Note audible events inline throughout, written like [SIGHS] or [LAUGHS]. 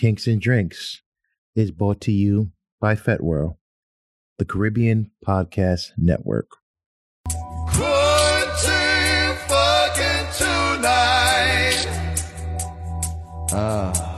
Kinks and Drinks is brought to you by FetWorld, the Caribbean Podcast Network. Quarantine fucking. Ah.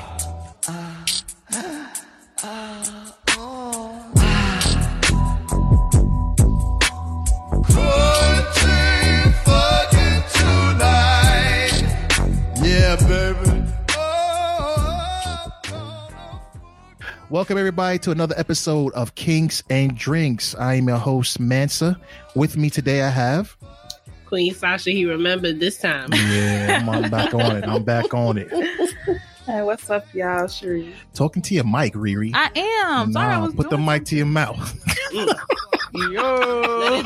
Welcome, everybody, to another episode of Kinks and Drinks. I am your host, Mansa. With me today, I have. Queen Sasha, he remembered this time. Yeah, I'm, I'm back on it. I'm back on it. [LAUGHS] Hey, what's up, y'all? Sure. Talking to your mic, Riri. I am. Sorry, I Nah, was put the doing mic to your mouth. something. [LAUGHS] Yo.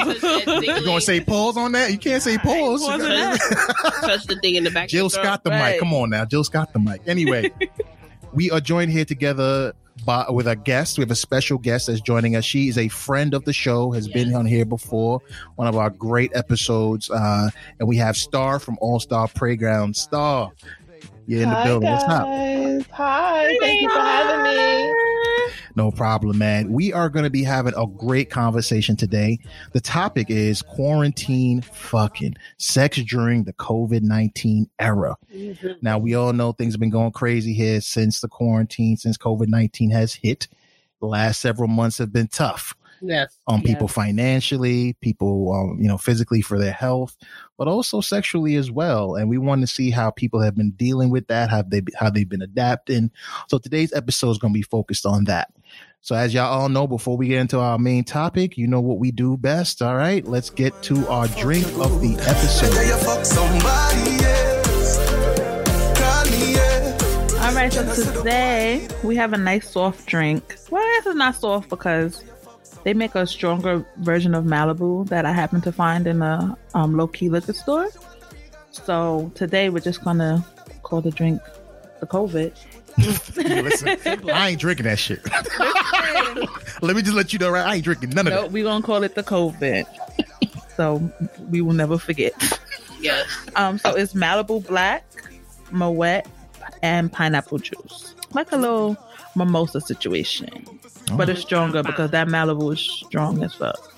You gonna say pause on that? You can't say pause. Pause on that. Touch the thing in the back. Jill of the. Scott the Right. mic. Come on now, Jill Scott the mic. Anyway, [LAUGHS] we are joined here together by with a guest. We have a special guest that's joining us. She is a friend of the show, has been on here before, one of our great episodes. Uh, and we have Star from All Star Playground. Star, you're in the Hi, building. What's up? Hi. Thank you for having me. No problem, man. We are going to be having a great conversation today. The topic is quarantine fucking sex during the COVID 19 era. Mhm. Now, we all know things have been going crazy here since the quarantine, since COVID 19 has hit. The last several months have been tough Yes. on Yes. people financially, people, um, you know, physically for their health, but also sexually as well. And we want to see how people have been dealing with that, how they how they've been adapting. So today's episode is going to be focused on that. So as y'all all know, before we get into our main topic, you know what we do best. All right, let's get to our drink of the episode. you fuck somebody else. Call me, yeah. All right, so today we have a nice soft drink. Well, I guess it's not soft because they make a stronger version of Malibu that I happen to find in a um, low key liquor store. So today we're just gonna call the drink the COVID. [LAUGHS] Listen, I ain't drinking that shit. [LAUGHS] let me just let you know, right? I ain't drinking none of it. No, that. we're gonna call it the COVID. so we will never forget. Yes. Um, so it's Malibu Black, Moet, and pineapple juice, like a little mimosa situation, but it's stronger because that Malibu is strong as fuck.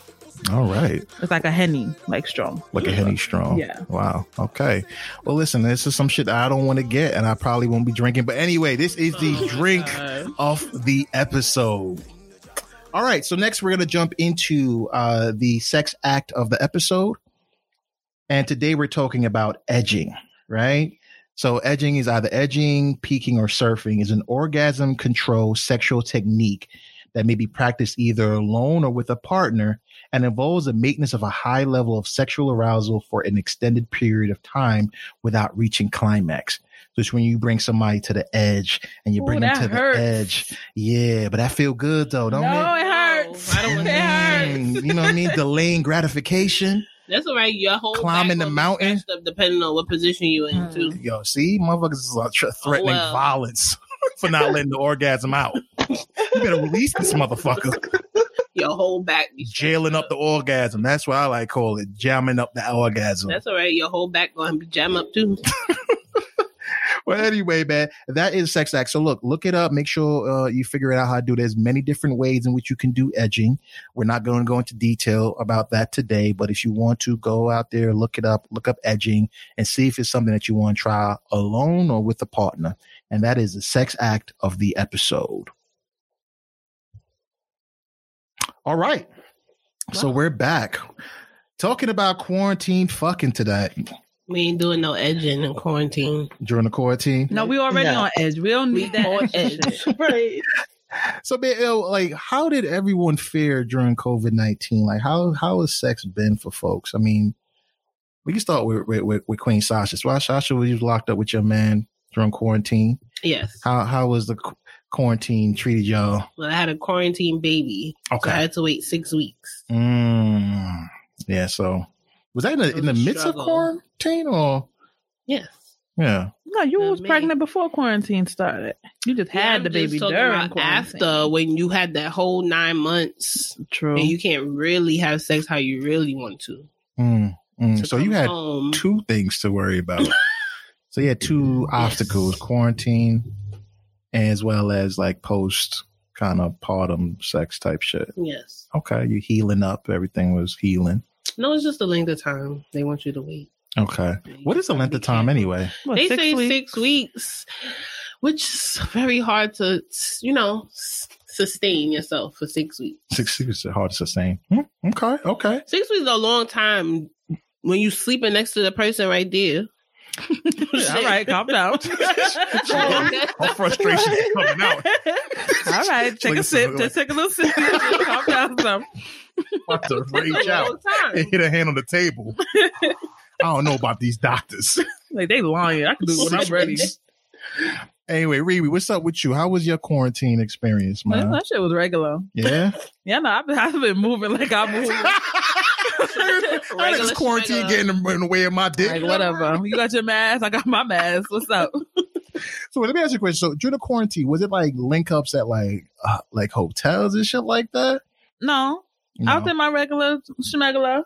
All right. It's like a henny, like strong. like a henny strong. Yeah. Wow. Okay. Well, listen, this is some shit that I don't want to get, and I probably won't be drinking. But anyway, this is the drink God. of the episode. All right. So next, we're gonna jump into uh, the sex act of the episode, and today we're talking about edging. Right. So edging is either edging, peaking, or surfing. is an orgasm control sexual technique that may be practiced either alone or with a partner and involves the maintenance of a high level of sexual arousal for an extended period of time without reaching climax. So it's when you bring somebody to the edge and you Ooh, bring them to hurts. the edge. Yeah, but that feel good though, don't no, it? it hurts. I don't want it that. hurts. Mm, you know what I mean? Delaying gratification. That's all right. Your whole Climbing the mountain. scratched Up depending on what position you in Mm. too. Yo, see, motherfuckers is uh, tr- threatening well. violence [LAUGHS] for not letting the orgasm out. You better release this motherfucker. Your whole back. be Jailing up the orgasm. That's what I like call it. Jamming up the orgasm. That's all right. Your whole back going to be jam up too. [LAUGHS] well, [LAUGHS] anyway, man, that is sex act. So look, look it up. Make sure uh, you figure it out how to do. it. There's many different ways in which you can do edging. We're not going to go into detail about that today, but if you want to go out there, look it up, look up edging, and see if it's something that you want to try alone or with a partner. And that is the sex act of the episode. All right. So we're back talking about quarantine fucking today We ain't doing no edging in quarantine. during the quarantine. No, we already No. on edge. We don't We need that edge. [LAUGHS] Right. So, man, like, how did everyone fare during COVID nineteen? Like, how how has sex been for folks? I mean, we can start with with, with, with Queen Sasha. So, while Sasha was you locked up with your man during quarantine. Yes. How how was the qu- quarantine treated y'all? Well, I had a quarantine baby, so I had to wait six weeks. Mm, yeah. So, was that in the, in the was a midst of quarantine or Yes. yeah? No, you Not was me. pregnant before quarantine started. You just Yeah, had I'm the baby during quarantine. after when you had that whole nine months True. and you can't really have sex how you really want to. Mm, mm. To So you had home, two things to worry about. [LAUGHS] so you had two Yes. obstacles: quarantine as well as like post kind of partum sex type shit. Yes. Okay, you healing up. Everything was healing. No, it's just the length of time they want you to wait. Okay. What is the length of time anyway? What, they six say weeks? six weeks, which is very hard to, you know, sustain yourself for six weeks. Six weeks is hard to sustain. Hmm, Okay, okay. Six weeks is a long time when you sleeping next to the person right there. [LAUGHS] All right, calm down. [LAUGHS] My frustration is coming out. All right, take a sip. Just take a little sip. calm down some. [LAUGHS] About to rage out and hit a hand on the table. [LAUGHS] I don't know about these doctors. [LAUGHS] Like they lying. I can do it when I'm ready. Anyway, Riri, what's up with you? How was your quarantine experience, Man, that shit was regular. Yeah. Yeah, no, I've been, I've been moving like I'm moving. I Regular just quarantine schmegler. getting in the- in the way of my dick. like whatever. You got your mask. I got my mask. What's up? So let me ask you a question. So during the quarantine, was it like link ups at like uh, like hotels and shit like that? No, No. I was in my regular schmegler.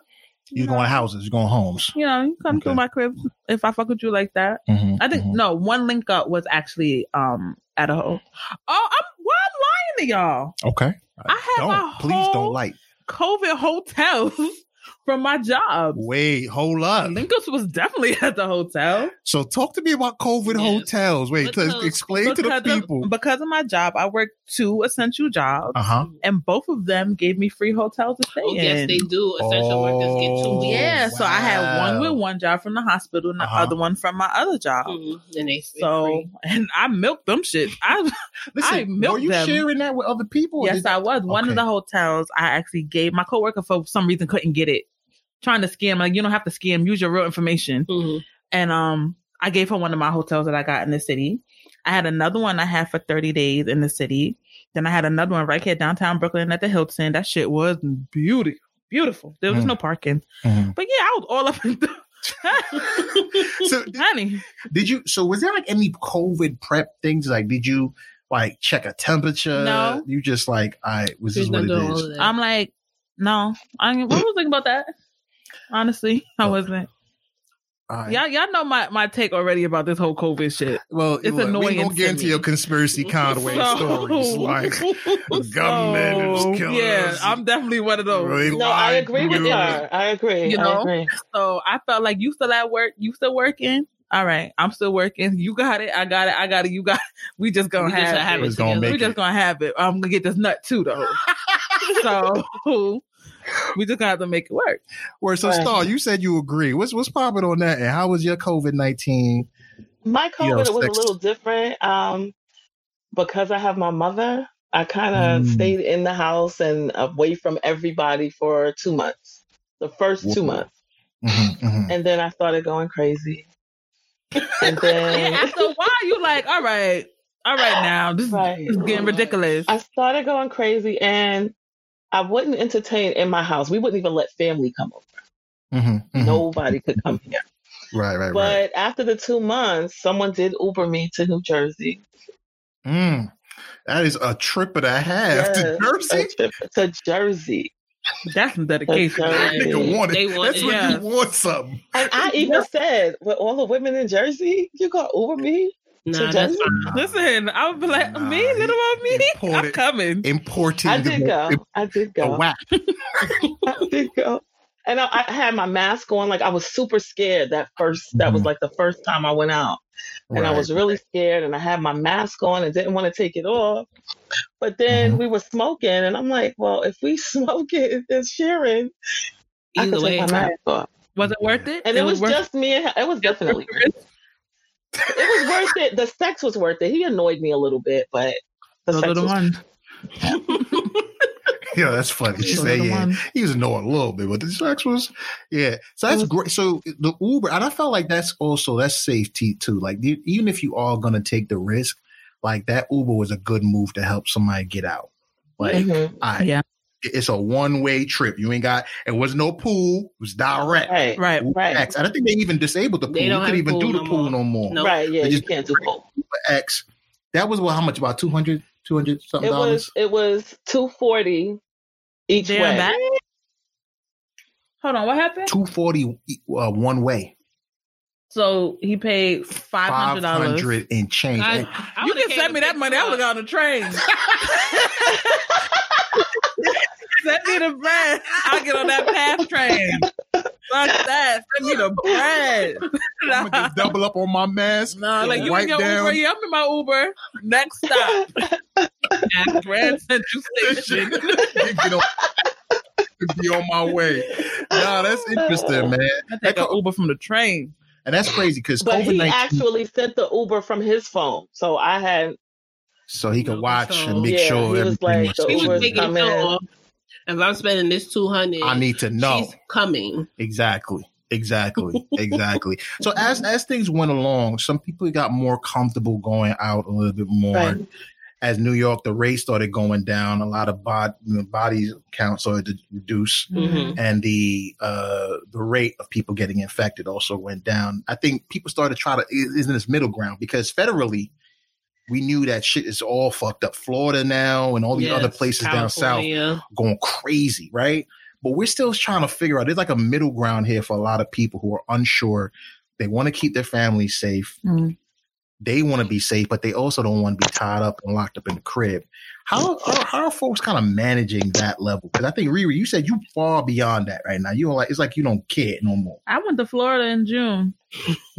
You're going houses, you're going homes. You know, you come Okay. through my crib if I fuck with you like that. Mhm, I think mhm. no one link up was actually um at a ho- oh I'm why I'm lying to y'all. Okay. I have don't a please don't like. COVID hotels [LAUGHS] from my job. Wait, hold up. Linkus was definitely [LAUGHS] at the hotel. So talk to me about COVID Yes. hotels. Wait, What to explain to the people. of, because of my job, I work two essential jobs, Uh huh. and both of them gave me free hotels to stay Oh, in. yes, they do. Essential workers get two. yeah, so I had one with one job from the hospital and the Uh-huh. other one from my other job. Mhm. And they So, free. and I milked them shit. [LAUGHS] I I milked them. were you them. sharing that with other people? yes, I was. One of the hotels I actually gave my coworker for some reason couldn't get it, trying to scam. Like you don't have to scam. Use your real information. Mhm. And um, I gave her one of my hotels that I got in the city. I had another one I had for 30 days in the city. Then I had another one right here downtown Brooklyn at the Hilton. That shit was beautiful. beautiful. There was Mm. no parking. Mhm. But yeah, I was all up in the [LAUGHS] So did, honey. did you? So was there like any COVID prep things? Like, did you like check a temperature? No. You just like, I was this what not it doing all is? of that. I'm like, no. I mean, what [CLEARS THROAT] was thinking about that? Honestly, [LAUGHS] I wasn't. All right. Y'all, y'all know my, my take already about this whole COVID shit. Well, It's look, we annoying ain't gonna get to into me. your conspiracy [LAUGHS] Conway stories. Like, the government is killing yeah, us. I'm definitely one of those. Really No, I agree with you. her. I agree. You I know? agree. So I felt like you still at work, you still working. All right, I'm still working. You got it. I got it. I got it. You got. It. [LAUGHS] We just gonna We just have, have it. it gonna we just it. gonna have it. I'm gonna get this nut too, though. so [LAUGHS] we just gonna have to make it work. Where so Right. Star, you said you agree. What's what's popping on that? And how was your COVID nineteen? My You know, COVID was sex- a little different. Um, because I have my mother, I kind of Mm. stayed in the house and away from everybody for two months. The first two months, Mm-hmm, and then I started going crazy. And [LAUGHS] And then after a while, you like, all right, all right, now this, Right. this is getting ridiculous. I started going crazy, and I wouldn't entertain in my house. We wouldn't even let family come over. mm-hmm, Nobody could come here. Right, right, right. But after the two months, someone did Uber me to New Jersey. Mm, that is a trip of a half to Jersey. a trip to Jersey. That's some dedication. That nigga wanted. They want That's it. when Yeah. you want something. And I [LAUGHS] even said, with all the women in Jersey, you got Uber me? Nah, that's fine. Listen, I would be like, Nah, me, little old me, I'm coming. Importing I the, did go. I did go. whack. [LAUGHS] [LAUGHS] I did go. And I, I had my mask on. Like I was super scared that first. That was Mhm. like the first time I went out, and I was really scared. And I had my mask on and didn't want to take it off. But then Mhm. we were smoking, and I'm like, well, if we [LAUGHS] smoke it, it's sharing. I Either could way, take my mask off. Was it worth it? And it, was, worth just me and. It was definitely. Worth It was worth it. The sex was worth it. He annoyed me a little bit, but the the sex little was one. [LAUGHS] Yeah, that's funny. She said, yeah, one. he was annoying a little bit, but the sex was, yeah. So that's was- great. So the Uber, and I felt like that's also, that's safety too. Like even if you are going to take the risk, like that Uber was a good move to help somebody get out. Like, Mhm. I, Yeah. It's a one way trip. You ain't got, it was no pool. It was direct. Right. Right. Right. X. I don't think they even disabled the pool. They You don't couldn't even pool do the no pool more. no more. No. Right. Yeah. They You just- can't do both. Uber X. That was what? How much? About 200, 200 something It dollars. was. It was two forty each There way. and back? Hold on, what happened? Two forty uh, one way. So he paid five hundred dollars hundred and change. I, I You would've can send me that money. I would have up. got on the train. [LAUGHS] [LAUGHS] send me the bread. I'll get on that PATH train. Fuck that. Send me the bread. I'm gonna just double up on my mask. No, like you wipe in your down. Uber, yeah, I'm in my Uber. Next stop, at Grand Central Station. [LAUGHS] Get on- be on my way. Nah, that's interesting, man. I take an Uber from the train. And that's crazy because But COVID he nineteen, actually sent the Uber from his phone, so I had so he can watch control. and make Yeah, sure he was everything like, was the He was Uber's making coming. sure if I'm spending this two hundred, I need to know she's coming. exactly, exactly, exactly. [LAUGHS] So as as things went along, some people got more comfortable going out a little bit more. Right. As New York, the rate started going down. A lot of bod, you know, body count started to reduce. Mhm. and the uh the rate of people getting infected also went down. I think people started trying to is in this middle ground because federally we knew that shit is all fucked up. Florida now and all these Yes, other places down south going crazy, right? But we're still trying to figure out. There's like a middle ground here for a lot of people who are unsure. They want to keep their families safe. Mm. They want to be safe, but they also don't want to be tied up and locked up in the crib. How how, how are folks kind of managing that level? Because I think Riri, you said you far beyond that right now. You don't like it's like you don't care no more. I went to Florida in June. [LAUGHS]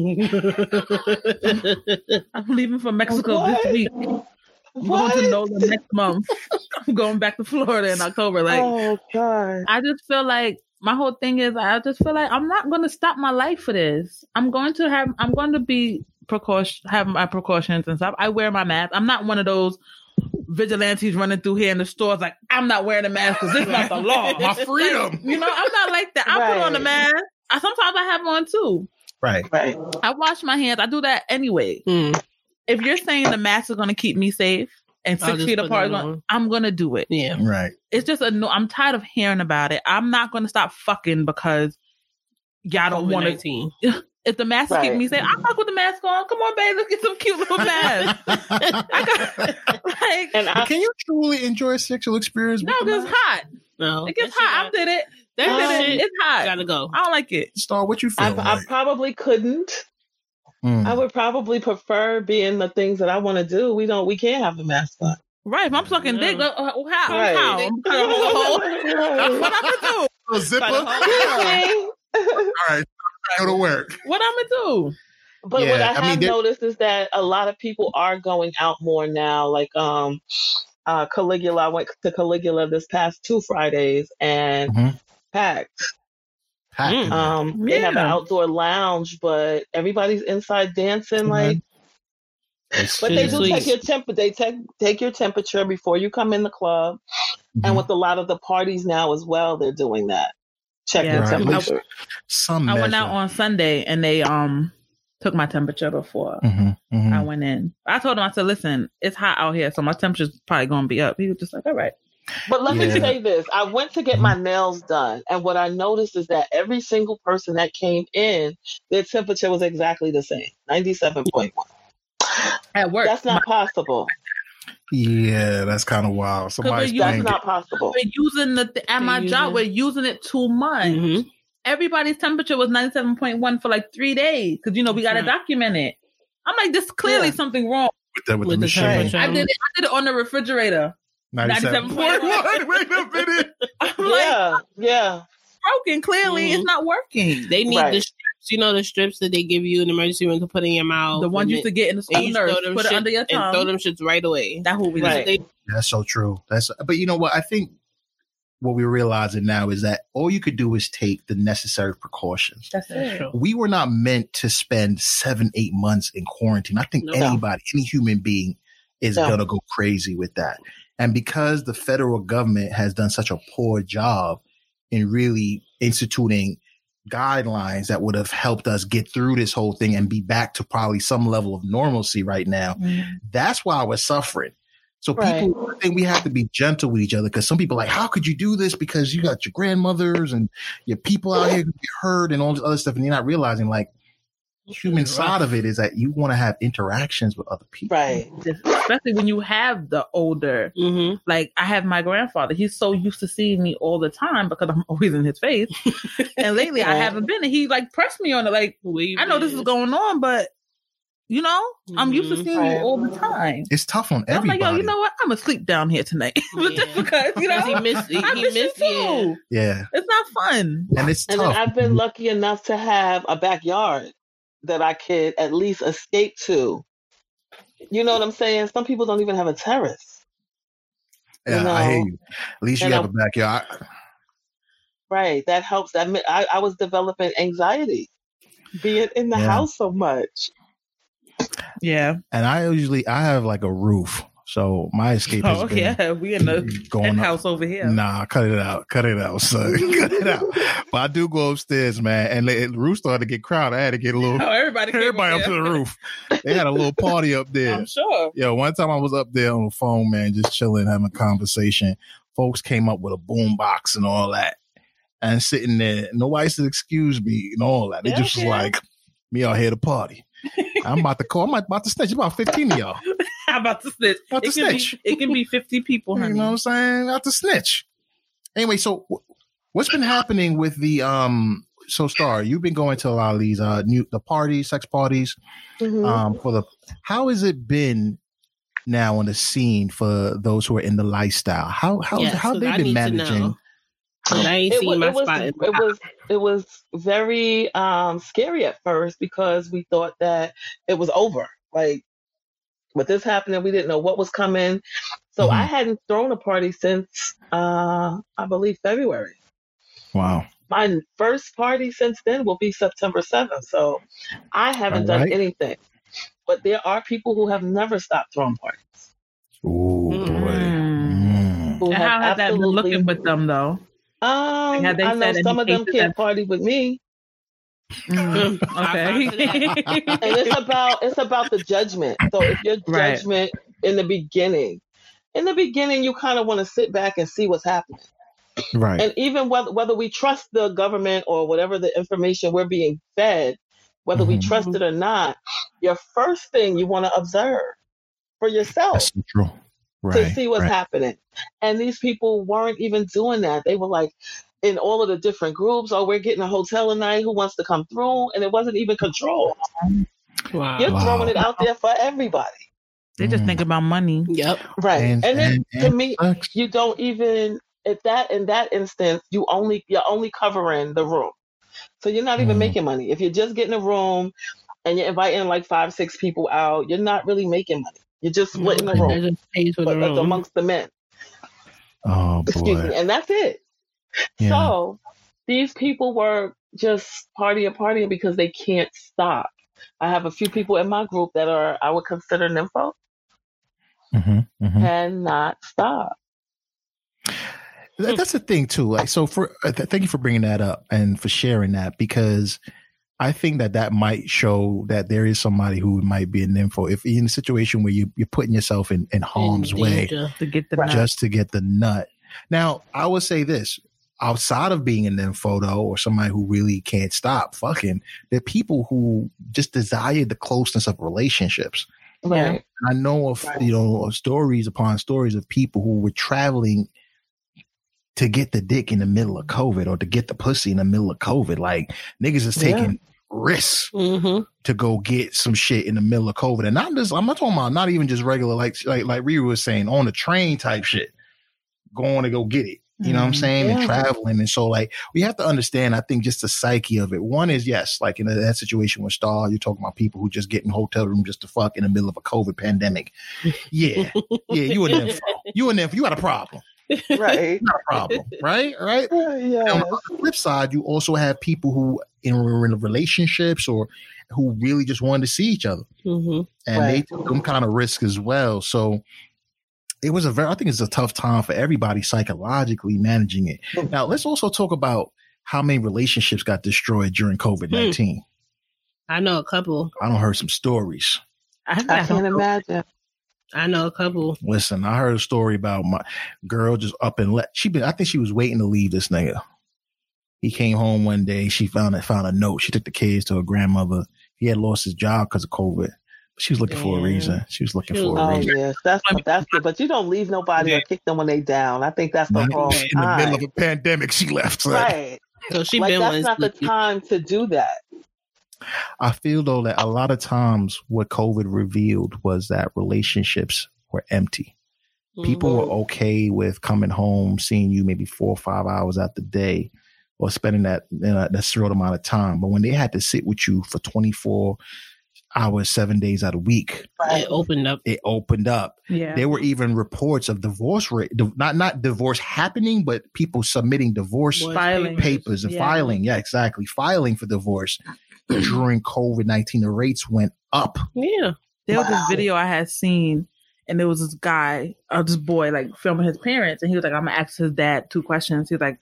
I'm leaving for Mexico What? this week. I'm What? going to NOLA next month. [LAUGHS] I'm going back to Florida in October. Like, oh god. I just feel like my whole thing is I just feel like I'm not going to stop my life for this. I'm going to have I'm going to be precaution have my precautions and stuff. I wear my mask. I'm not one of those vigilantes running through here in the stores like I'm not wearing a mask because this is not the law. [LAUGHS] My freedom. You know, I'm not like that. I put on a mask. I, sometimes I have one too. Right. Right. I wash my hands. I do that anyway. Hmm. If you're saying the mask is going to keep me safe and I'll six just feet put apart, it is gonna- on. I'm going to do it. Yeah. Right. It's just a no. I'm tired of hearing about it. I'm not going to stop fucking because y'all don't want to. COVID-19. If the mask is keeping Right. me safe, I fuck with the mask on. Come on, babe, let's get some cute little masks. [LAUGHS] i like, And I Can you truly enjoy a sexual experience? no, with the it's hot. No, It gets that shit hot. I did it. That I did shit. It's hot. gotta go. I don't like it. Star, what you feel? I, I probably couldn't. Mm. I would probably prefer being the things that I want to do. We don't. We can't have a mask on. Right. If I'm sucking No. dick, uh, uh, how? Right. How? I'm gonna hold a hole. What I'm gonna do? A zipper. Try [LAUGHS] All right. Go to work. What I'm gonna do? But what Yeah, I I have mean, there- noticed is that a lot of people are going out more now. Like um, uh, Caligula. I went to Caligula this past two Fridays and Mhm. Packed. Packed. Um, they have an outdoor lounge, but everybody's inside dancing. Mhm. Like, It's- but they do is take your temp. They take take your temperature before you come in the club. Mhm. And with a lot of the parties now as well, they're doing that. Check Yeah. your Right. temperature. some I went out on Sunday and they um took my temperature before Mhm, mhm. I went in. I told him I said, "Listen, it's hot out here, so my temperature's probably gonna be up." He was just like, "All right." But let me say this: I went to get my nails done, and what I noticed is that every single person that came in, their temperature was exactly the same, ninety-seven point one. At work, That's not possible. Yeah, that's kind of wild. Somebody's you- That's not possible. we're using the at my They're job. We're using it too much. Mhm. Everybody's temperature was ninety seven point one for like three days because you know we got to Right. document it. I'm like, this clearly Yeah. something wrong. with the, with With the the machine. temperature. I did it. I did it on the refrigerator. 97.1. Wait a minute. [LAUGHS] I'm like Yeah, yeah. broken. Clearly, it's Mhm. not working. They need Right. the strips. You know the strips that they give you in the emergency room to put in your mouth. the ones and you used to get in the they- school nurse. throw them Put it shit- under your tongue. and throw them shits right away. That's what we Right. They- That's so true. That's but you know what? I think what we're realizing now is that all you could do is take the necessary precautions. That's That's true. We were not meant to spend seven, eight months in quarantine. I think No. anybody, any human being is No. gonna go crazy with that. And because the federal government has done such a poor job in really instituting guidelines that would have helped us get through this whole thing and be back to probably some level of normalcy right now, mm-hmm. that's why we're suffering. So people I think we have to be gentle with each other because some people are like, how could you do this? Because you got your grandmothers and your people out here who get hurt and all this other stuff, and you're not realizing like human side of it is that you want to have interactions with other people. Right. Especially when you have the older, Mm-hmm. like I have my grandfather. He's so used to seeing me all the time because I'm [LAUGHS] always in his face. and [LAUGHS] lately I haven't been. And he like pressed me on it. Like I know this is going on, but you know, I'm used to Mhm. seeing Right. you all the time. It's tough on And I'm everybody. like, yo, you know what? I'm gonna sleep down here tonight. But [LAUGHS] just because, you know, he missed. He, I he miss missed you you. too. yeah, It's not fun. and it's And tough. then I've been lucky enough to have a backyard that I could at least escape to. You know what I'm saying? Some people don't even have a terrace. yeah, you I hear you. At least you And have I- a backyard. Right. That helps. That mi- I, I was developing anxiety being in the Yeah. house so much. Yeah. And I usually I have like a roof, so my escape has Oh, been yeah. We in the going penthouse over here. Nah, cut it out. Cut it out, son. [LAUGHS] cut it out. But I do go upstairs, man. And the roof started to get crowded. I had to get a little Oh, everybody, everybody up up to the roof. They had a little [LAUGHS] party up there. I'm sure. Yo, one time I was up there on the phone, man, just chilling, having a conversation. Folks came up with a boom box and all that. And sitting there, nobody said excuse me and all that. They Yeah, just was like, me out here to party. I'm about to call. I'm about to snitch. About 15 of y'all. [LAUGHS] How about the snitch? About the it, can snitch. Be, it can be 50 people, You know what I'm saying? Out the snitch. Anyway, so what's been happening with the um so star, you've been going to a lot of these uh new the parties, sex parties. Mhm. Um for the how has it been now on the scene for those who are in the lifestyle? How how Yes, how 'cause they I been managing? I ain't it, seen wa- my it was spot. it was it was very um scary at first because we thought that it was over like with this happening we didn't know what was coming so i Mhm. hadn't thrown a party since uh i believe february Wow. my first party since then will be september 7th so i haven't done anything but there are people who have never stopped throwing parties Ooh Mm. boy. Mm. Who And how has that been looking with them, though? um Have they i know some of them can't that- party with me Mm, [LAUGHS] okay. and it's about it's about the judgment. So if your [LAUGHS] Right. judgment in the beginning, in the beginning, you kind of want to sit back and see what's happening. Right. And even whether whether we trust the government or whatever the information we're being fed, whether we Mhm. trust it or not, your first thing you want to observe for yourself That's so true. Right. to see what's right. happening. And these people weren't even doing that. They were like in all of the different groups, oh, we're getting a hotel tonight. Who wants to come through? And it wasn't even controlled. Wow. You're Wow. throwing it out there for everybody. they just Mm. think about money. Yep. Right. And- And, then and- to and me, sucks. you don't even at that in that instance, you only you're only covering the room. So you're not even Mm. making money. If you're just getting a room and you're inviting like five, six people out, you're not really making money. You're just splitting the room just pays the but that's room. amongst the men. Oh Excuse boy. me. And that's it. Yeah. So these people were just partying, partying because they can't stop. I have a few people in my group that are I would consider nympho hmm hmm cannot stop. That's the thing too. Like, so for uh, th- thank you for bringing that up and for sharing that because I think that that might show that there is somebody who might be a nympho if in a situation where you you're putting yourself in in harm's In way danger. To get the Right. nut. just to get the nut. Now, I will say this. Outside of being a nympho or somebody who really can't stop fucking, there are people who just desire the closeness of relationships. Right. I know of Right. you know of stories upon stories of people who were traveling to get the dick in the middle of COVID or to get the pussy in the middle of COVID. Like niggas is Yeah. taking risks Mhm. to go get some shit in the middle of COVID. And not just I'm not talking about not even just regular like like like Riri was saying on the train type shit. Going to go get it. You know what I'm Mhm. saying? And traveling. And so like we have to understand, I think, just the psyche of it. One is yes, like in that situation with Star, you're talking about people who just get in hotel room just to fuck in the middle of a COVID pandemic. Yeah. Yeah, you a nympho. [LAUGHS] You a nympho. You got a problem. Right. Not a problem. Right? Right? And on the flip side, you also have people who in, in relationships or who really just wanted to see each other. Mhm. And they took some kind of risk as well. So it was a very I think it's a tough time for everybody psychologically managing it. Mm. Now let's also talk about how many relationships got destroyed during COVID nineteen. I know a couple. I don't heard some stories. I, I can't imagine. I know a couple. Listen, I heard a story about my girl just up and left. she been I think she was waiting to leave this nigga. He came home one day, she found it, found a note. She took the kids to her grandmother. he had lost his job because of COVID. She was looking for a reason. She was looking She for was- a Oh reason. yes, that's that's good. But you don't leave nobody or kick them when they down. I think that's the Not wrong in the time. middle of a pandemic, she left. So Right. So she like been that's not the time to do that. I feel though that a lot of times what COVID revealed was that relationships were empty. People Mm-hmm. were okay with coming home, seeing you maybe four or five hours out the day, or spending that you know, that short amount of time. But when they had to sit with you for twenty four hours, seven days out of week, It opened up. it opened up. Yeah. There were even reports of divorce rate, not not divorce happening, but people submitting divorce Divorce Filing. papers and Yeah. filing. Yeah, exactly, filing for divorce [CLEARS THROAT] during COVID nineteen. The rates went up. Yeah. There was Wow. this video I had seen, and there was this guy, or this boy, like filming his parents, and he was like, "I'm gonna ask his dad two questions." He's like,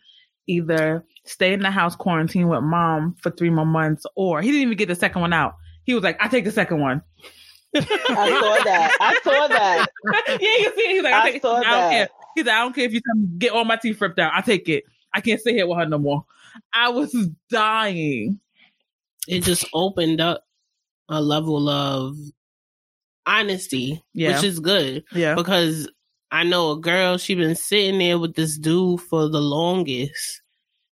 either stay in the house quarantine with mom for three more months, or he didn't even get the second one out. He was like, "I take the second one." I saw that. I saw that. [LAUGHS] yeah, you see, he's like, "I, I take, saw I don't that. care." He's like, "I don't care if you tell me to get all my teeth ripped out. I take it. I can't stay here with her no more." I was dying. It just opened up a level of honesty, Yeah. which is good Yeah, because I know a girl. She been sitting there with this dude for the longest,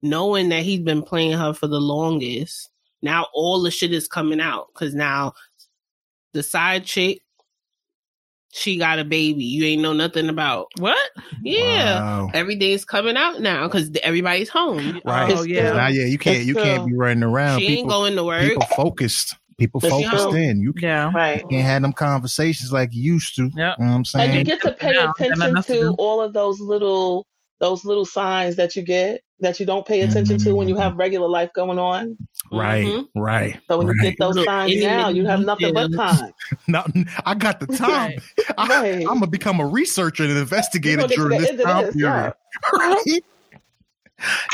knowing that he's been playing her for the longest. Now all the shit is coming out because now the side chick, she got a baby. You ain't know nothing about. what? Yeah, Wow. everything's coming out now because everybody's home. Right. Oh yeah. Now, yeah, you can't It's you can't true. be running around. She ain't People, going to work. people focused. People It's focused true. in. You can, yeah Right. you can't have them conversations like you used to. Yep. You know what I'm saying? And you get to pay attention to to all of those little those little signs that you get that you don't pay attention to when you have regular life going on. Right, Mhm. right. So when you get those Little signs itty now, bitty you have nothing but time. [LAUGHS] Nothing. I got the time. Right. I, Right. I'm gonna become a researcher and an investigator You're during this time of this, period. [LAUGHS] Right?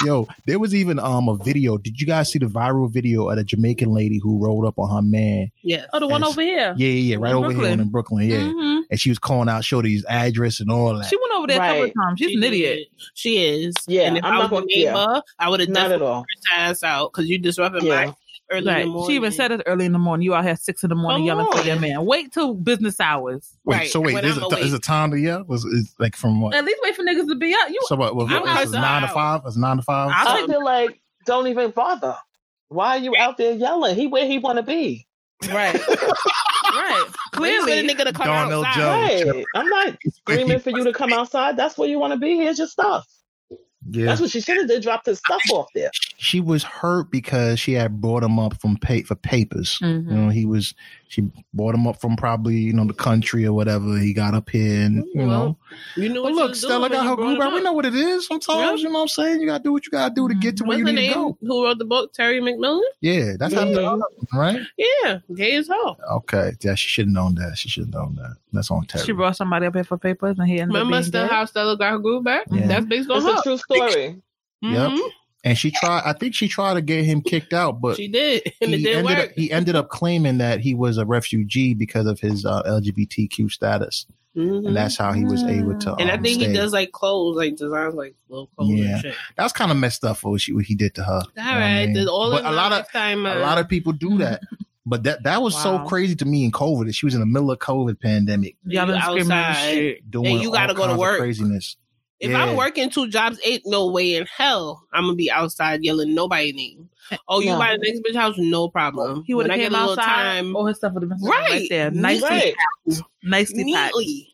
Yo, there was even um a video. Did you guys see the viral video of the Jamaican lady who rolled up on her man? Yes. Oh, the one Yes. over here. Yeah, yeah, yeah, right In over here Brooklyn. in Brooklyn. Yeah, Mhm. and she was calling out Shorty's address and all that. She went over there a couple of times. She's an idiot. did. She is. Yeah, And if I'm i was a gonna- yeah. I would have Not at all. cursed her ass out because you disrupted Yeah. my early in the Right. morning. She even said it early in the morning. You out here six in the morning Come yelling for your man. Wait till business hours. Wait, Right, so wait, when I'm a, is a awake. time to yell? Was is like from what? At least wait for niggas to be up. You So what? Was, I'm was, was nine to five? Was nine to five? I I feel like don't even bother. Why are you out there yelling? He where he want to be. right. [LAUGHS] right. Wait for the Clearly. nigga to come Darnell outside. Jones. Right. I'm not [LAUGHS] screaming for you to come outside. That's where you want to be. Here's your stuff. Yeah, That's what she should have did. Dropped his stuff off there. she was hurt because she had brought him up from pay for papers. Mhm. You know, he was she brought him up from probably you know the country or whatever. He got up here and you Well, know. You know. But what look, Stella got her groove. him out. We know what it is. Sometimes you know what I'm saying. You gotta do what you gotta do to get to where you the need to go. Who wrote the book? Terry McMillan. Yeah, that's how Mhm. right. Yeah, gay as hell. Okay, yeah, she should have known that. She should have known that. That's on Terry. She brought somebody up here for papers and he ended Remember up being still gay. how Stella got her groove back? Yeah. That's based on It's her. A true story. Yep. Mhm. and she tried. I think she tried to get him kicked out, but She did, [LAUGHS] and it he didn't ended work. up he ended up claiming that he was a refugee because of his uh, LGBTQ status, Mhm. and that's how he was able to. And I um, think he does like clothes, like designs, like little clothes Yeah. and shit. That's kind of messed up for what, she, what he did to her. All You know what I mean? there's all but a my lot of lifetime, a uh, lot of people do that. [LAUGHS] But that that was so crazy to me in COVID. that She was in the middle of COVID pandemic Yelling, You screaming and outside. shit. doing you gotta all go to kinds of work. craziness. If Yeah. I'm working two jobs, ain't no way in hell I'm gonna be outside yelling nobody name. Oh, you No. buy the next bitch house? No problem. He would When have I came get a little outside. time, All his stuff would have been Right. right there. Nicely, Right. nicely packed. neatly.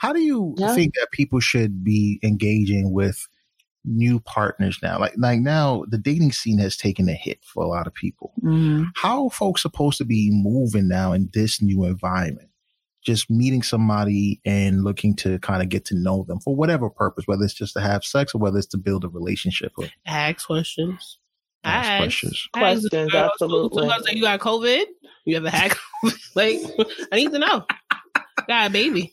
How do you Yeah. think that people should be engaging with new partners now? Like like now the dating scene has taken a hit for a lot of people. Mhm. How are folks supposed to be moving now in this new environment? Just meeting somebody and looking to kind of get to know them for whatever purpose, whether it's just to have sex or whether it's to build a relationship or Ask questions. ask Ask. questions. Questions, girl. absolutely. So, so like, you got COVID? You ever had COVID? [LAUGHS] like, I need to know. Got a baby.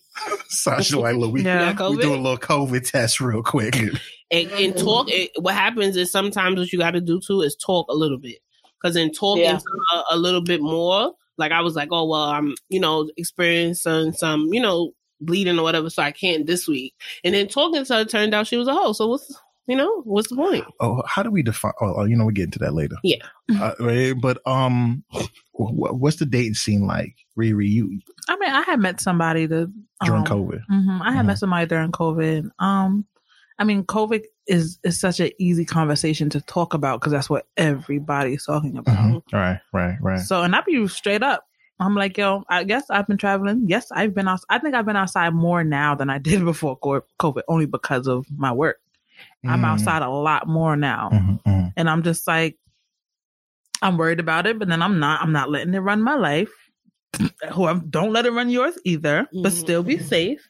Sasha, like, look, we, Yeah. You we do a little COVID test real quick. and, and mm-hmm. talk. It, what happens is sometimes what you got to do too is talk a little bit, because in talking Yeah. a, a little bit more, like I was like, oh well, I'm you know experiencing some you know bleeding or whatever, so I can't this week. And then talking to her, turned out she was a hoe. So what's You know, what's the point? Oh, how do we define? Oh, oh, you know, we get into that later. Yeah. Uh, right, but um, wh- what's the dating scene like? Riri, you I mean, I had met somebody that during um, COVID. mhm, I had Mhm. met somebody during COVID. Um, I mean, COVID is is such an easy conversation to talk about because that's what everybody's talking about. Mhm. Right, right, right. So, and I be straight up. I'm like, yo, I guess I've been traveling. Yes, I've been out. I think I've been outside more now than I [LAUGHS] did before COVID, only because of my work. I'm Mm, outside a lot more now, mhm, mhm. and I'm just like, I'm worried about it, but then I'm not. I'm not letting it run my life. [CLEARS THROAT] Who don't let it run yours either, but Mhm. still be safe.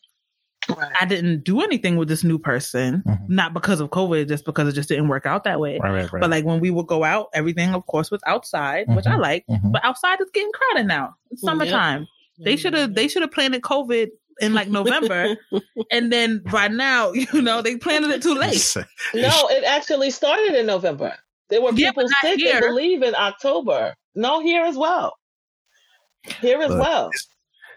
Right. I didn't do anything with this new person, Mhm. not because of COVID, just because it just didn't work out that way. Right, right, right. But like when we would go out, everything of course was outside, which I Mhm. like. Mhm. But outside is getting crowded now. It's Yeah. summertime. They should have they should have planned COVID in like November, [LAUGHS] and then by now, [LAUGHS] you know, they planned it too late. No, it actually started in November. There were people but not sick, here. I believe, in October. No, here as well. Here as But well.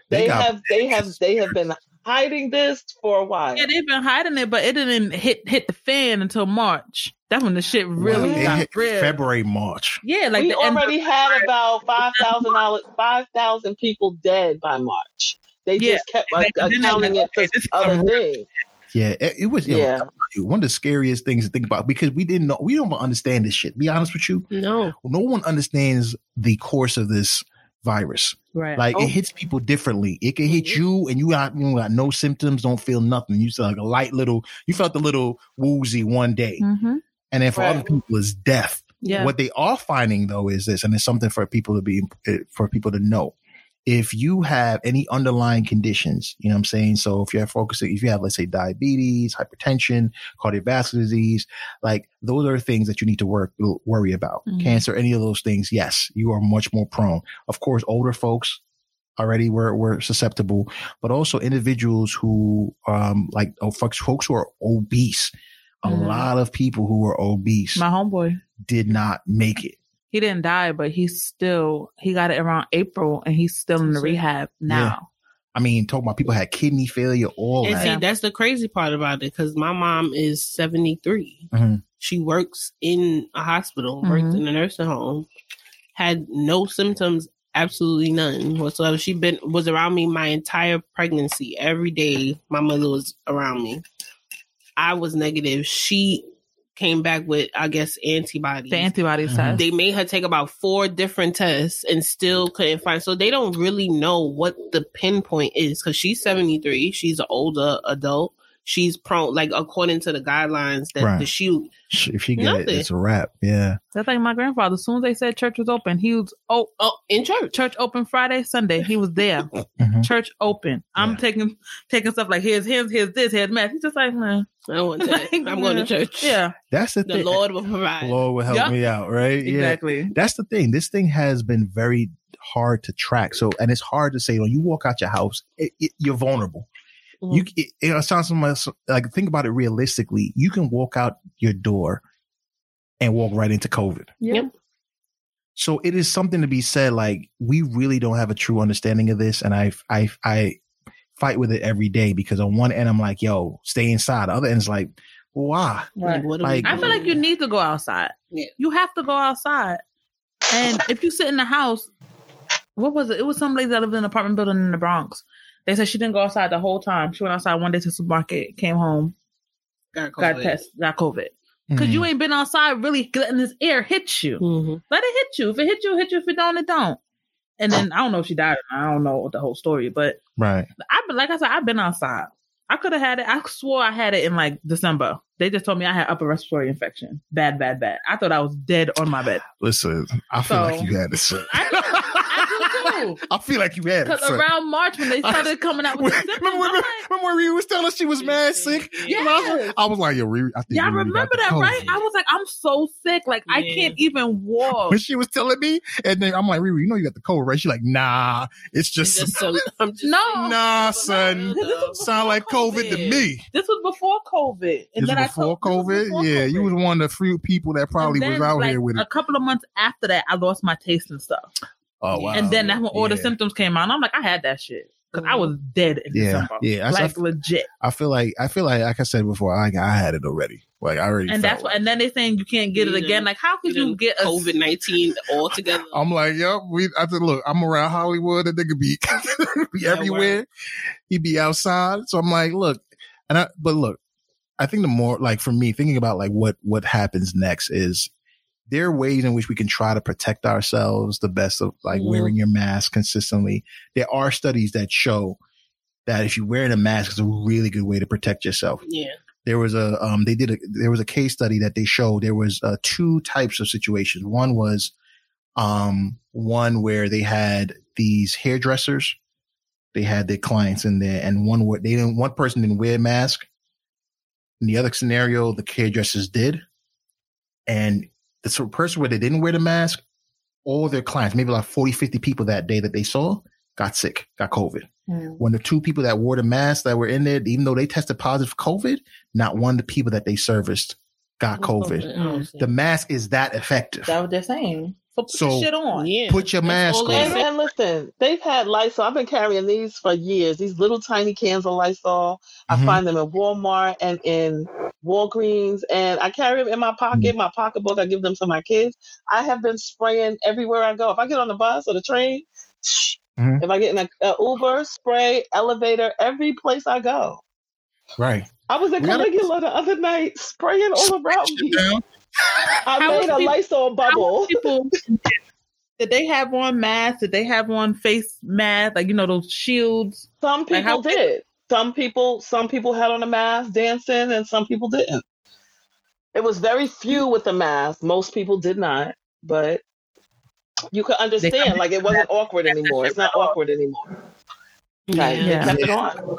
they They, have they have they have been hiding this for a while. Yeah, they've been hiding it, but it didn't hit hit the fan until March. That's when the shit really Well, it got hit real. February, March. Yeah, like we the end- already had about five thousand dollars, five thousand people dead by March. They Yeah. just kept And they accounting it for okay, other things. Yeah, it, it was. You know, Yeah. one of the scariest things to think about because we didn't know. We don't understand this shit. Be honest with you, No. no one understands the course of this virus. right. Like Oh. it hits people differently. It can hit you, and you got you got no symptoms, don't feel nothing. You feel like a light little. You felt a little woozy one day, hmm and then for other people, it's death. Yeah. What they are finding though is this, and it's something for people to be for people to know. If you have any underlying conditions, you know what I'm saying? So if you're focusing, if you have, let's say, diabetes, hypertension, cardiovascular disease, like those are things that you need to work, worry about. Mhm. Cancer, any of those things, yes, you are much more prone. Of course, older folks already were, were susceptible, but also individuals who, um, like oh, folks, folks who are obese. A Mhm. lot of people who are obese My homeboy. did not make it. He didn't die, but he's still he got it around April and he's still in the rehab now. I mean, talking about people had kidney failure, all And that. see, that's the crazy part about it because my mom is 73. Mhm. She works in a hospital, works Mhm. in a nursing home, had no symptoms, absolutely none whatsoever. She been was around me my entire pregnancy. Every day my mother was around me. I was negative. She came back with, I guess, antibodies. The antibodies Mhm. test. they made her take about four different tests and still couldn't find so they don't really know what the pinpoint is because she's 73 she's an older adult she's prone like according to the guidelines that Right. the shoot If you get it, Nothing. it's a wrap. Yeah. That's like my grandfather. As soon as they said church was open, he was oh oh in church church open Friday, Sunday. He was there. [LAUGHS] Mhm. church open. I'm Yeah. taking taking stuff like here's hymns, here's this, here's math. He's just like, man. I don't want that. [LAUGHS] i'm going to church Yeah, That's the, the thing. The Lord will provide Lord will help Yeah. me out, right? Yeah. exactly. That's the thing. This thing has been very hard to track. So, and it's hard to say when you walk out your house, it, it, you're vulnerable. Mhm. You, it, it sounds so like think about it realistically. You can walk out your door and walk right into COVID. Yep. So it is something to be said. Like we really don't have a true understanding of this, and I, I, I fight with it every day because on one end I'm like, yo, stay inside. The other end is like, why? like, Like- I feel like you need to go outside. Yeah. You have to go outside. And if you sit in the house, what was it? It was some lady that lived in an apartment building in the Bronx. They said she didn't go outside the whole time. She went outside one day to the supermarket, came home, got, got tested, got COVID. Because you ain't been outside really letting this air hit you. Mhm. Let it hit you. If it hit you, hit you. If it don't, it don't. And then oh. I don't know if she died. Or not. I don't know the whole story, but right. I've been like I said, I've been outside. I could have had it. I swore I had it in like December. They just told me I had upper respiratory infection. Bad, bad, bad. I thought I was dead on my bed. Listen, I feel So- like you had it. Son. I, [LAUGHS] I. I feel like you had it. Because around March when they [LAUGHS] started coming out with the remember, symptoms, I'm remember, like, remember when Riri was telling us she was mad sick? Yeah. I, was, I was like, yo, Riri, I think y'all Riri got remember that, COVID. right? I was like, I'm so sick. Like, I can't even walk. When she was telling me, and then I'm like, Riri, you know you got the COVID, right? She's like, nah, it's I'm just, just so, [LAUGHS] I'm just No. nah, son. Sound like COVID to me. This was before COVID. And This then was I before told, COVID? before yeah, COVID. you was one of the few people that probably And was out like, here with it. A couple of months after that, I lost my taste and stuff. Oh, wow. and then that's when all the Yeah. symptoms came out. And I'm like, I had that shit. because I was dead in Yeah, December. yeah, that's- like legit. I feel like I feel like like I said before, I I had it already. Like I already. And felt that's what, and then they saying you can't get it You again. Like, how could You you get a COVID nineteen all together. [LAUGHS] I'm like, yep. We. I said, look, I'm around Hollywood. That nigga be, [LAUGHS] [LAUGHS] be Yeah, everywhere. He be outside. So I'm like, look, and I. But look, I think the more like for me, thinking about like what what happens next is there are ways in which we can try to protect ourselves the best of like Mhm. wearing your mask consistently. There are studies that show that if you wear a mask, it's a really good way to protect yourself Yeah. there was a um they did a there was a case study that they showed there was uh, two types of situations one was um one where they had these hairdressers they had their clients in there and one where they didn't one person didn't wear a mask in the other scenario the hairdressers did and the sort of person where they didn't wear the mask all their clients maybe like 40 50 people that day that they saw got sick got covid mm. when the two people that wore the mask that were in there, even though they tested positive for COVID, not one of the people that they serviced got COVID. Oh, The mask is that effective. That's what they're saying. So put So- the shit on. yeah. Put your That's mask on. And, and listen, they've had Lysol. I've been carrying these for years. These little tiny cans of Lysol. I Mhm. find them in Walmart and in Walgreens, and I carry them in my pocket, my pocketbook. I give them to my kids. I have been spraying everywhere I go. If I get on the bus or the train, Mhm. if I get in a, a Uber, spray, elevator, every place I go. Right. I was at We gotta- Caligula the other night, spraying all around me. I How made a many- Lysol bubble. people [LAUGHS] did they have on masks? Did they have on face masks? Like you know those shields. Some Like, people how- did. Some people, some people had on a mask dancing, and some people didn't. It was very few mm. with a mask. Most people did not, but you could understand. Like it wasn't awkward anymore. It's not awkward anymore. Like, they Yeah. kept it on.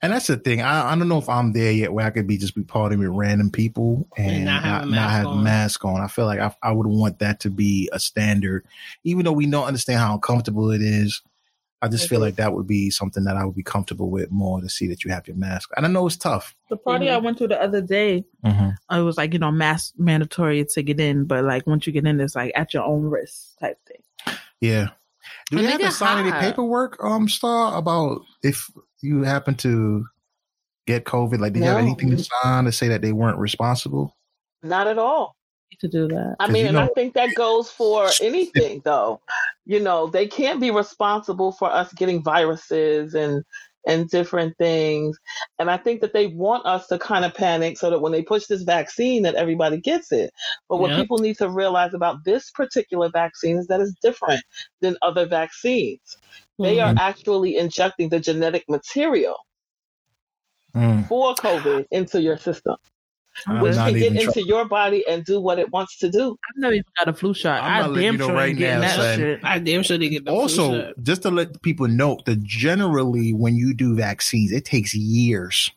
And that's the thing. I, I don't know if I'm there yet where I could be just be partying with random people and, And not have not, a not mask have on. mask on. I feel like I, I would want that to be a standard, even though we don't understand how uncomfortable it is. I just feel Mhm. like that would be something that I would be comfortable with more to see that you have your mask. And I know it's tough. The party I went to the other day, Mm-hmm. it was like you know mask mandatory to get in, but like once you get in, it's like at your own risk type thing. Yeah. Do And they they have to get sign any paperwork, um, Star, about if you happen to get COVID? Like, did you have anything to sign to say that they weren't responsible? Not at all. To do that, I mean, you and I think that goes for [LAUGHS] anything, though. You know, they can't be responsible for us getting viruses and and different things. And I think that they want us to kind of panic so that when they push this vaccine, that everybody gets it. But what Yeah. people need to realize about this particular vaccine is that it's different than other vaccines. They are actually injecting the genetic material Mm. for COVID into your system, which not can get into trying- your body and do what it wants to do. I've never even got a flu shot. I'm I damn you know sure right ain't getting now, that son. shit. I damn sure they get the flu Also, just to let people know that generally when you do vaccines, it takes years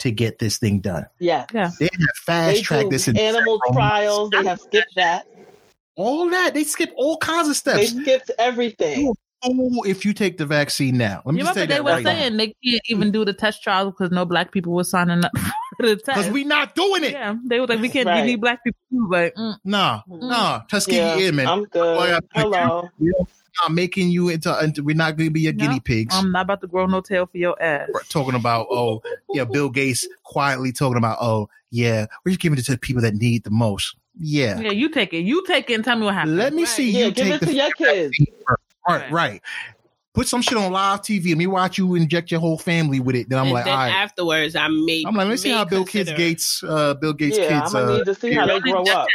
to get this thing done. Yeah. Yeah. They have fast They track this in animal several trials. They have skipped that. all that. They skip all kinds of steps. They steps. skipped everything. Oh, if you take the vaccine now, let me You just remember say they that were right now. saying they can't even do the test trials because no black people were signing up for the test. [LAUGHS] Because we not doing it. yeah, they were like, we can't. Right. We need black people too, but mm, Nah, nah. Tuskegee Yeah, Airmen. I'm good. Boy, I- Hello. not making you into, into we're not going to be your No, guinea pigs. I'm not about to grow no tail for your ass. We're talking about oh yeah bill gates quietly talking about oh yeah we're just giving it to the people that need the most yeah, Yeah, you take it. You take it and tell me what happened. let me see Yeah, you give take it the to your kids. right right put some shit on live tv let me watch you inject your whole family with it then i'm and like then all right afterwards, I may. i'm like let me see how bill kids gates uh bill gates Yeah, kids I'm gonna uh need to see how they grow up.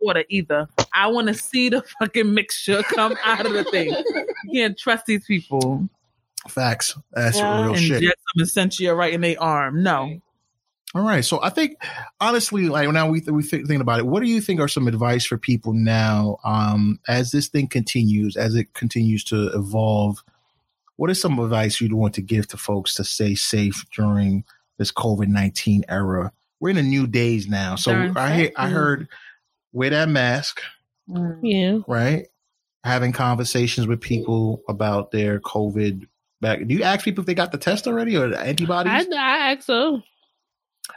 water either. I want to see the fucking mixture come [LAUGHS] out of the thing. You can't trust these people. facts that's Yeah. real and shit inject some Essentia right in their arm. No. All right. So I think honestly, like now we we think, about it, what do you think are some advice for people now um, as this thing continues, as it continues to evolve? What is some advice you'd want to give to folks to stay safe during this COVID nineteen era? We're in a new days now, so Darn I hear, I heard wear that mask, Yeah. right? Having conversations with people about their COVID. Back, do you ask people if they got the test already or the antibodies? I, I ask so.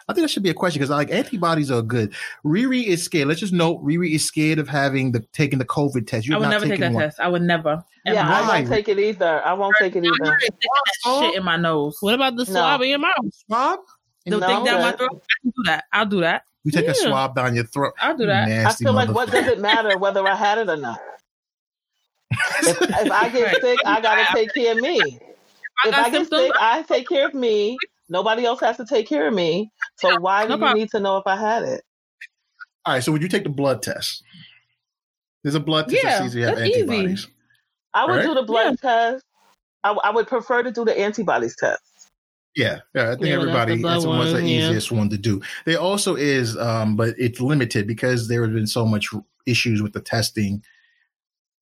I think that should be a question because like antibodies are good. Riri is scared. Let's just note Riri is scared of having the taking the COVID test. You I would not never take that one. test. I would never. Yeah, I won't take it either. I won't take it either. already shit in my nose. What about the No. swab in your mouth? Swab? The No, thing down my throat. I can do that. I'll do that. You take a swab down your throat. I'll do that. I feel like what does it matter whether I had it or not? If, if I get [LAUGHS] sick, I gotta take care of me. I If I get symptoms. sick, I take care of me. Nobody else has to take care of me. So why do no you need to know if I had it? All right, so would you take the blood test? There's a blood test Yeah, that sees you have that's easy. I would Right? do the blood test. I, I would prefer to do the antibodies test. Yeah, yeah. I think Yeah, that's the everybody that's, the one's the yeah. easiest one to do. There also is, um, but it's limited because there have been so much issues with the testing.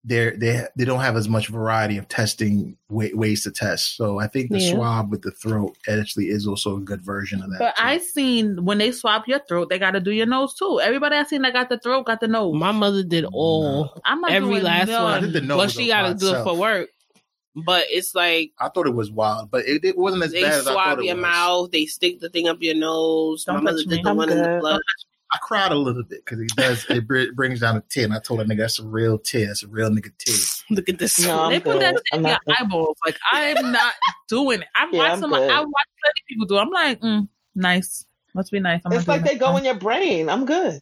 There, they they don't have as much variety of testing wa- ways to test. So I think the Yeah. swab with the throat actually is also a good version of that. But too. I seen when they swab your throat, they got to do your nose too. Everybody I seen that got the throat got the nose. My mother did all I'm not every doing last none. I did the nose well, she got to by do it for work, but it's like I thought it was wild, but it, it wasn't as they bad as I swab thought it your mouth, they stick the thing up your nose. Don't My mother touch did the I'm one in the blood. I cried a little bit because it does it br- brings down a tear. And I told that nigga that's a real tear. That's a real nigga tear. [LAUGHS] Look at this. No, I'm they put that in your not- eyeballs. Like I'm not doing it. I've Yeah, watched I'm some. I watched plenty of people do. it. I'm like, mm, nice. Must be nice. I'm It's like they that. go in your brain. I'm good.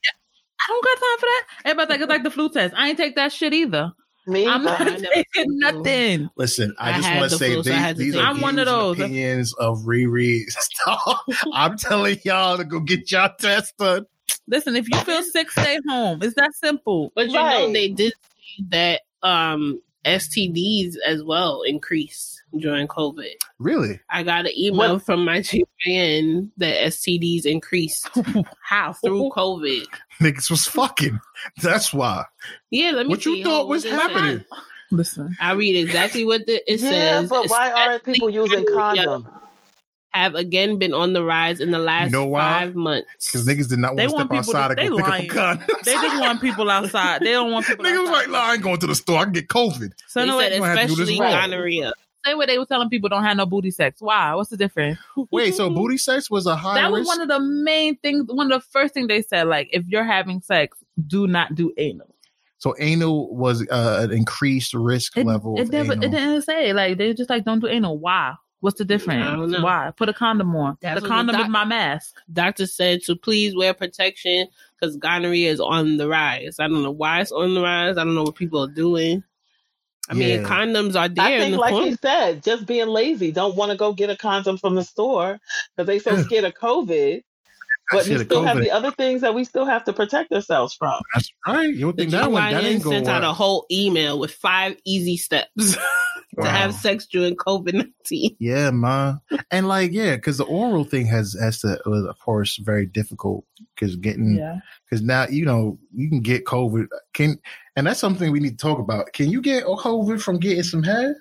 I don't got time for that. Everybody's like, it's like the flu test. I ain't take that shit either. Me, I'm not I [LAUGHS] taking nothing. Listen, I, I just want to say flu, so I these, had these are. I'm one of those. opinions of Riri. [LAUGHS] I'm telling y'all to go get y'all test done. Listen, if you feel sick, stay home. It's that simple. But you know they did say that um STDs as well increased during COVID. Really? I got an email What? from my GYN that STDs increased [LAUGHS] How? through COVID. Niggas was fucking. That's why. Yeah, let me What you thought was happening? Listen. I read exactly what the, it yeah, says. but why aren't people using especially condoms? Have again been on the rise in the last know five months. Because niggas did not They want to step people to- outside they and go pick lying. up a gun. They just want [LAUGHS] people outside. They don't want people Niggas was outside. like, nah, I ain't going to the store. I can get COVID. So they no, said wait, gonna have to do this especially right. gonorrhea. say what they were telling people don't have no booty sex. Why? What's the difference? Wait, so booty sex was a high that was risk? one of the main things. One of the first things they said, like, if you're having sex, do not do anal. so anal was uh, an increased risk It, level it of never, anal. it didn't say like they just like don't do anal. Why? What's the difference? I don't know. Why? Put a condom on. That's the what the condom doc- is my mask. Doctor said to please wear protection because gonorrhea is on the rise. I don't know why it's on the rise. I don't know what people are doing. I mean, Yeah. condoms are there I in think, the like corner. he said, just being lazy. Don't want to go get a condom from the store because they so [SIGHS] scared of COVID. But you Shit, still have the other things that we still have to protect ourselves from. That's right. You would The think that one that GYN ain't going sent out a whole email with five easy steps [LAUGHS] to Wow. have sex during COVID nineteen. Yeah, ma. And like, yeah, because the oral thing has has to was of course very difficult because getting Yeah. because now you know you can get COVID. Can and that's something we need to talk about. Can you get COVID from getting some head?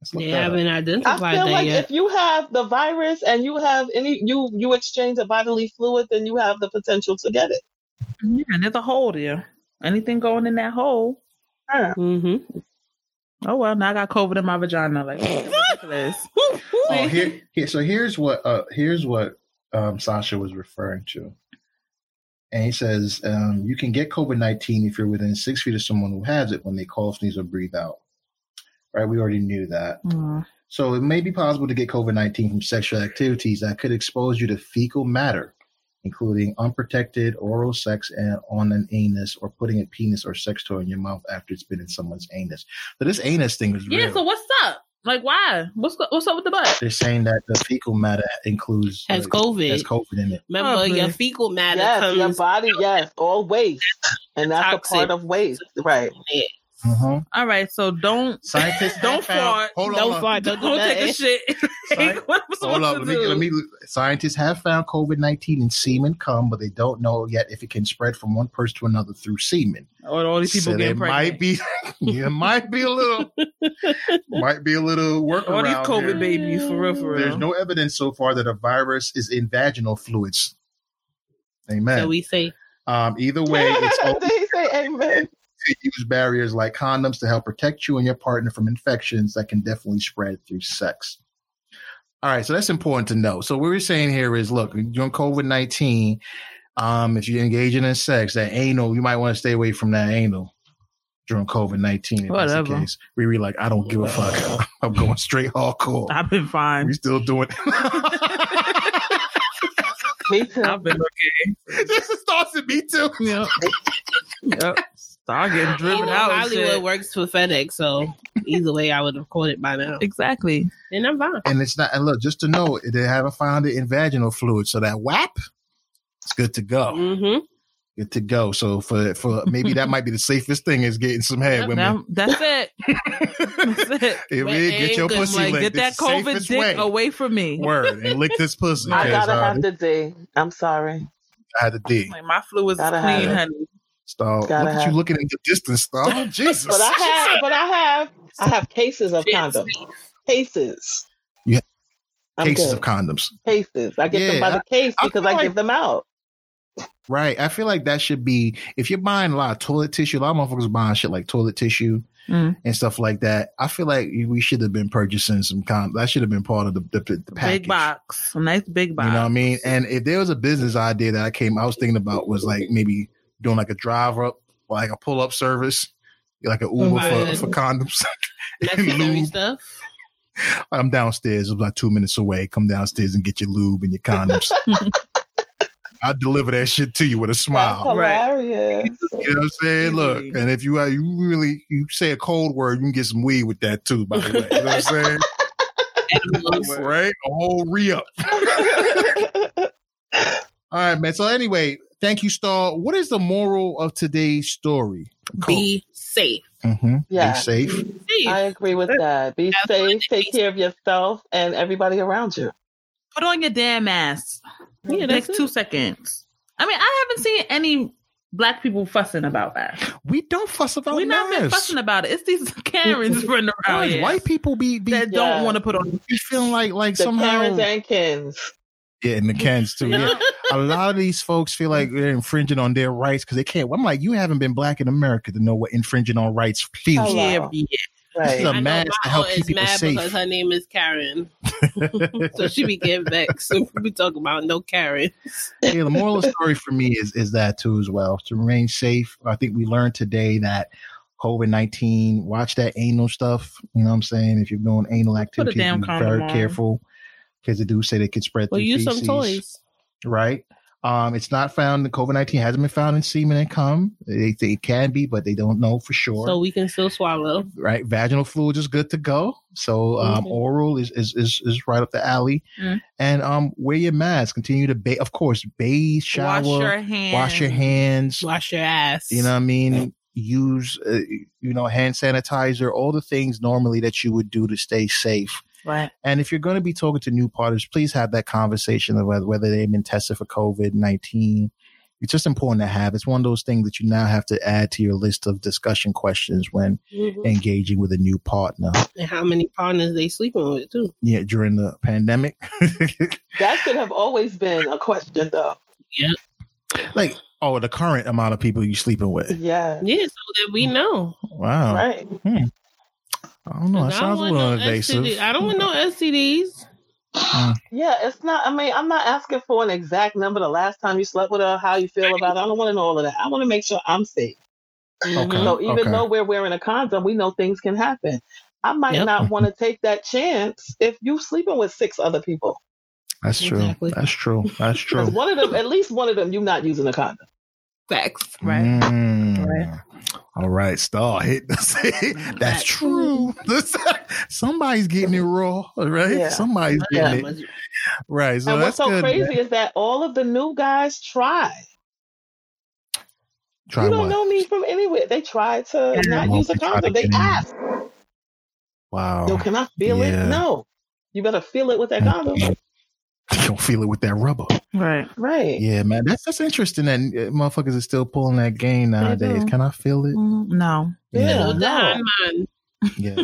Let's They haven't identified I identified feel that like yet. if you have the virus and you have any you you exchange a bodily fluid, then you have the potential to get it. Yeah, and there's a hole there. Anything going in that hole? Yeah. hmm Oh well, now I got COVID in my vagina. Like ridiculous. [LAUGHS] Oh, here, here, so here's what uh here's what um Sasha was referring to. And he says, um, you can get COVID nineteen if you're within six feet of someone who has it when they cough, sneeze, or breathe out. Right? We already knew that. Mm. So it may be possible to get COVID 19 from sexual activities that could expose you to fecal matter, including unprotected oral sex and on an anus or putting a penis or sex toy in your mouth after it's been in someone's anus. So this anus thing is real. Yeah. So what's up? Like why? What's what's up with the butt? They're saying that the fecal matter includes Has uh, COVID. has COVID in it. Remember, Oh, your fecal matter Yes, your body, yes, all waste, and that's Toxic. a part of waste, right? Mhm. All right. So don't Scientists Don't have found, fart. Hold Don't hold on. fart. Don't do don't take a shit. [LAUGHS] Sorry. what am I Hold supposed up, let me, let me. Scientists have found COVID nineteen in semen cum, but they don't know yet if it can spread from one person to another through semen. Or all these people so getting there pregnant. might be, [LAUGHS] there might be a little, [LAUGHS] might be a little workaround. all these COVID here. babies for real, for real. There's no evidence so far that a virus is in vaginal fluids. Amen. So we say, um, either way, it's open Did he say amen? To use barriers like condoms to help protect you and your partner from infections that can definitely spread through sex. All right, so that's important to know. So what we're saying here is, look, during COVID nineteen, um, if you're engaging in sex, that anal, you might want to stay away from that anal during COVID nineteen. If that's the Whatever. case, we were like, I don't give a fuck. [LAUGHS] I'm going straight hardcore. I've been fine. We still doing. Me too. I've been okay. [LAUGHS] this is Dawson, me too. Yep. [LAUGHS] yep. Start getting You driven know, out. and Hollywood shit. works for FedEx, so either way, I would have caught it by now. Exactly. And I'm fine. And it's not. And look, just to know, they haven't found it in vaginal fluid, so that WAP, it's good to go. hmm Good to go. So for for maybe that might be the safest thing is getting some head, women. Now, that's [LAUGHS] it. That's it. [LAUGHS] If But get your pussy Like, licked, get that it's COVID dick way. away from me. Word and lick this pussy. I gotta sorry. have the D. I'm sorry. I had the D. Like my flu is Gotta clean, honey. Stop. Gotta Look at you have- looking into distance, stop. Oh, Jesus. [LAUGHS] But I have, but I have, I have cases of condoms. Cases. You have I'm Cases good. of condoms. cases. I get them Yeah, by the case I because feel I, like- give them out. Right. I feel like that should be if you're buying a lot of toilet tissue, a lot of motherfuckers are buying shit like toilet tissue Mm. and stuff like that. I feel like we should have been purchasing some condoms. That should have been part of the, the, the package. Big box. A nice big box. You know what I mean? And if there was a business idea that I came, I was thinking about was like maybe doing like a drive up, like a pull up service, like an Uber Right. for, for condoms. Necessary [LAUGHS] Lube. stuff. I'm downstairs, about two minutes away. Come downstairs and get your lube and your condoms. [LAUGHS] I'll deliver that shit to you with a smile. Right. hilarious. You know what I'm saying? Look, and if you uh, you really you say a cold word, you can get some weed with that too. By the way, you know what I'm saying? Right? A whole re up. [LAUGHS] All right, man. So anyway, thank you, Star. What is the moral of today's story? Be safe. Mm-hmm. Yeah. Be safe. Safe. I agree with that. Be That's safe, take is. care of yourself and everybody around you. Put on your damn mask. Yeah, that's Next it. two seconds. I mean, I haven't seen any black people fussing about that. We don't fuss about We've not been masks. fussing about it. It's these [LAUGHS] Karens running around here White people be be, that Yeah. don't want to put on. be feeling like like The somehow Karens and Kens. Yeah, and the cans too. Yeah, [LAUGHS] a lot of these folks feel like they're infringing on their rights because they can't. I'm like, you haven't been black in America to know what infringing on rights feels Hello. like. Yeah, yeah. This is Right. a I know mask my to help keep is people mad safe. because her name is Karen, [LAUGHS] so she be getting vexed. if [LAUGHS] we talking about no Karen. yeah, the moral of the story for me is is that too as well to remain safe. I think we learned today that COVID nineteen. Watch that anal stuff. You know what I'm saying? If you're doing anal activity, be very on. careful because they do say they could spread. Well, through use some feces, toys. right? Um, it's not found. The COVID nineteen hasn't been found in semen and cum. They say it can be, but they don't know for sure. So we can still swallow. right, vaginal fluid is good to go. So um, Mhm. oral is, is is is right up the alley. Mm. And um, wear your mask. Continue to bathe. Of course, bathe, shower, Wash your hands. wash your hands. Wash your ass. You know what I mean? Use uh, you know hand sanitizer. All the things normally that you would do to stay safe. Right. And if you're going to be talking to new partners, please have that conversation of whether, whether they've been tested for COVID 19. It's just important to have. It's one of those things that you now have to add to your list of discussion questions when Mhm. engaging with a new partner. And how many partners they sleeping with too? Yeah, during the pandemic. [LAUGHS] That should have always been a question, though. Yeah. Like, oh, the current amount of people you sleeping with. Yeah. Yeah, so that we know. Wow. Right. I don't know. That I sounds a don't want little no invasive. STD. I don't want no STDs. Yeah, it's not. I mean, I'm not asking for an exact number. The last time you slept with her, how you feel about it. I don't want to know all of that. I want to make sure I'm safe. Okay. Mhm. So even okay. though we're wearing a condom, we know things can happen. I might Yep. not want to take that chance if you're sleeping with six other people. That's true. Exactly. That's true. That's true. Because one of them, at least one of them, you're not using a condom. Facts. Right. Mm. Right. All right, star hit. [LAUGHS] That's true. [LAUGHS] Somebody's getting it raw, right? Yeah. Somebody's Yeah. getting it right. So and that's what's so good. crazy is that all of the new guys try. Try you don't what? know me from anywhere. They tried to Yeah. not use a they tried to condom. They get in. asked, Wow. "Yo, can I feel Yeah. it?" No, you better feel it with that condom. [LAUGHS] You don't feel it with that rubber. Right. Right. Yeah, man. That's that's interesting that uh, motherfuckers are still pulling that game nowadays. do. Can I feel it? Mm, No. Yeah. No. high. [LAUGHS] Yeah.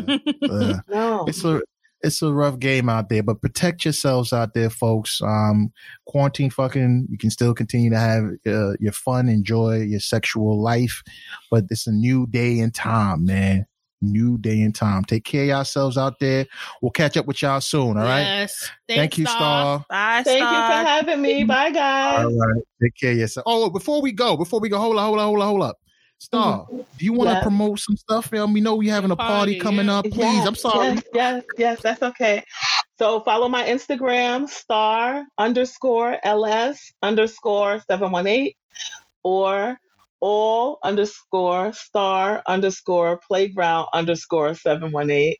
Uh, [LAUGHS] No. it's a it's a rough game out there, but protect yourselves out there, folks. Um, quarantine fucking, you can still continue to have uh, your fun, enjoy your sexual life, but it's a new day and time, man. New day and time. Take care of yourselves out there. We'll catch up with y'all soon. All right. Yes. Thank Thanks, you, Star. Bye, Thank you for having me. Bye, guys. All right. Take care of yourself. Oh, before we go, before we go, hold on, hold on, hold on, hold up. Star, do you want to Yeah. promote some stuff? Um, me know we having a party Party, coming yeah. up. Please, Yes, I'm sorry. Yes, yes, yes, that's okay. So follow my Instagram, star underscore ls underscore 718 or all underscore star underscore playground underscore 718.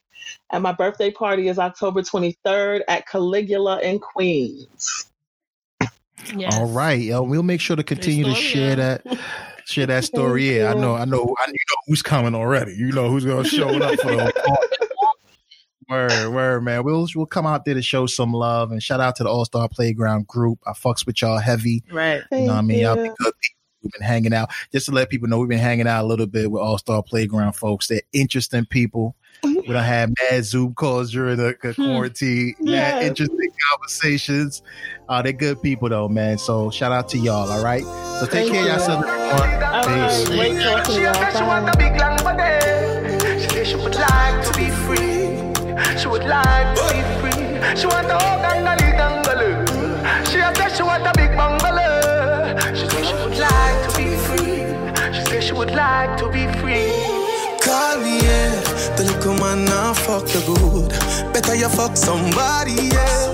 And my birthday party is October 23rd at Caligula in Queens. Yes. All right, yo, we'll make sure to continue to share that, share that [LAUGHS] story. Yeah, I know, I know, I you know who's coming already. You know who's gonna show up for the party. Word, word, man. We'll we'll come out there to show some love and shout out to the All Star Playground group. I fucks with y'all heavy. Right. You know what I mean? Y'all be good people. We've been hanging out. Just to let people know, we've been hanging out a little bit with All Star Playground folks. They're interesting people. We don't have mad Zoom calls during the the quarantine. Mad interesting conversations. Uh, they're good people though, man. So shout out to y'all. All right. So take Thank care of you. yourself, everyone. All Peace. right, great She said she want Bye. a big long body. She would like to be free. She would like to be free. She want a like to be free. Call me, yeah. The little man now fuck you good. Better you fuck somebody, yeah.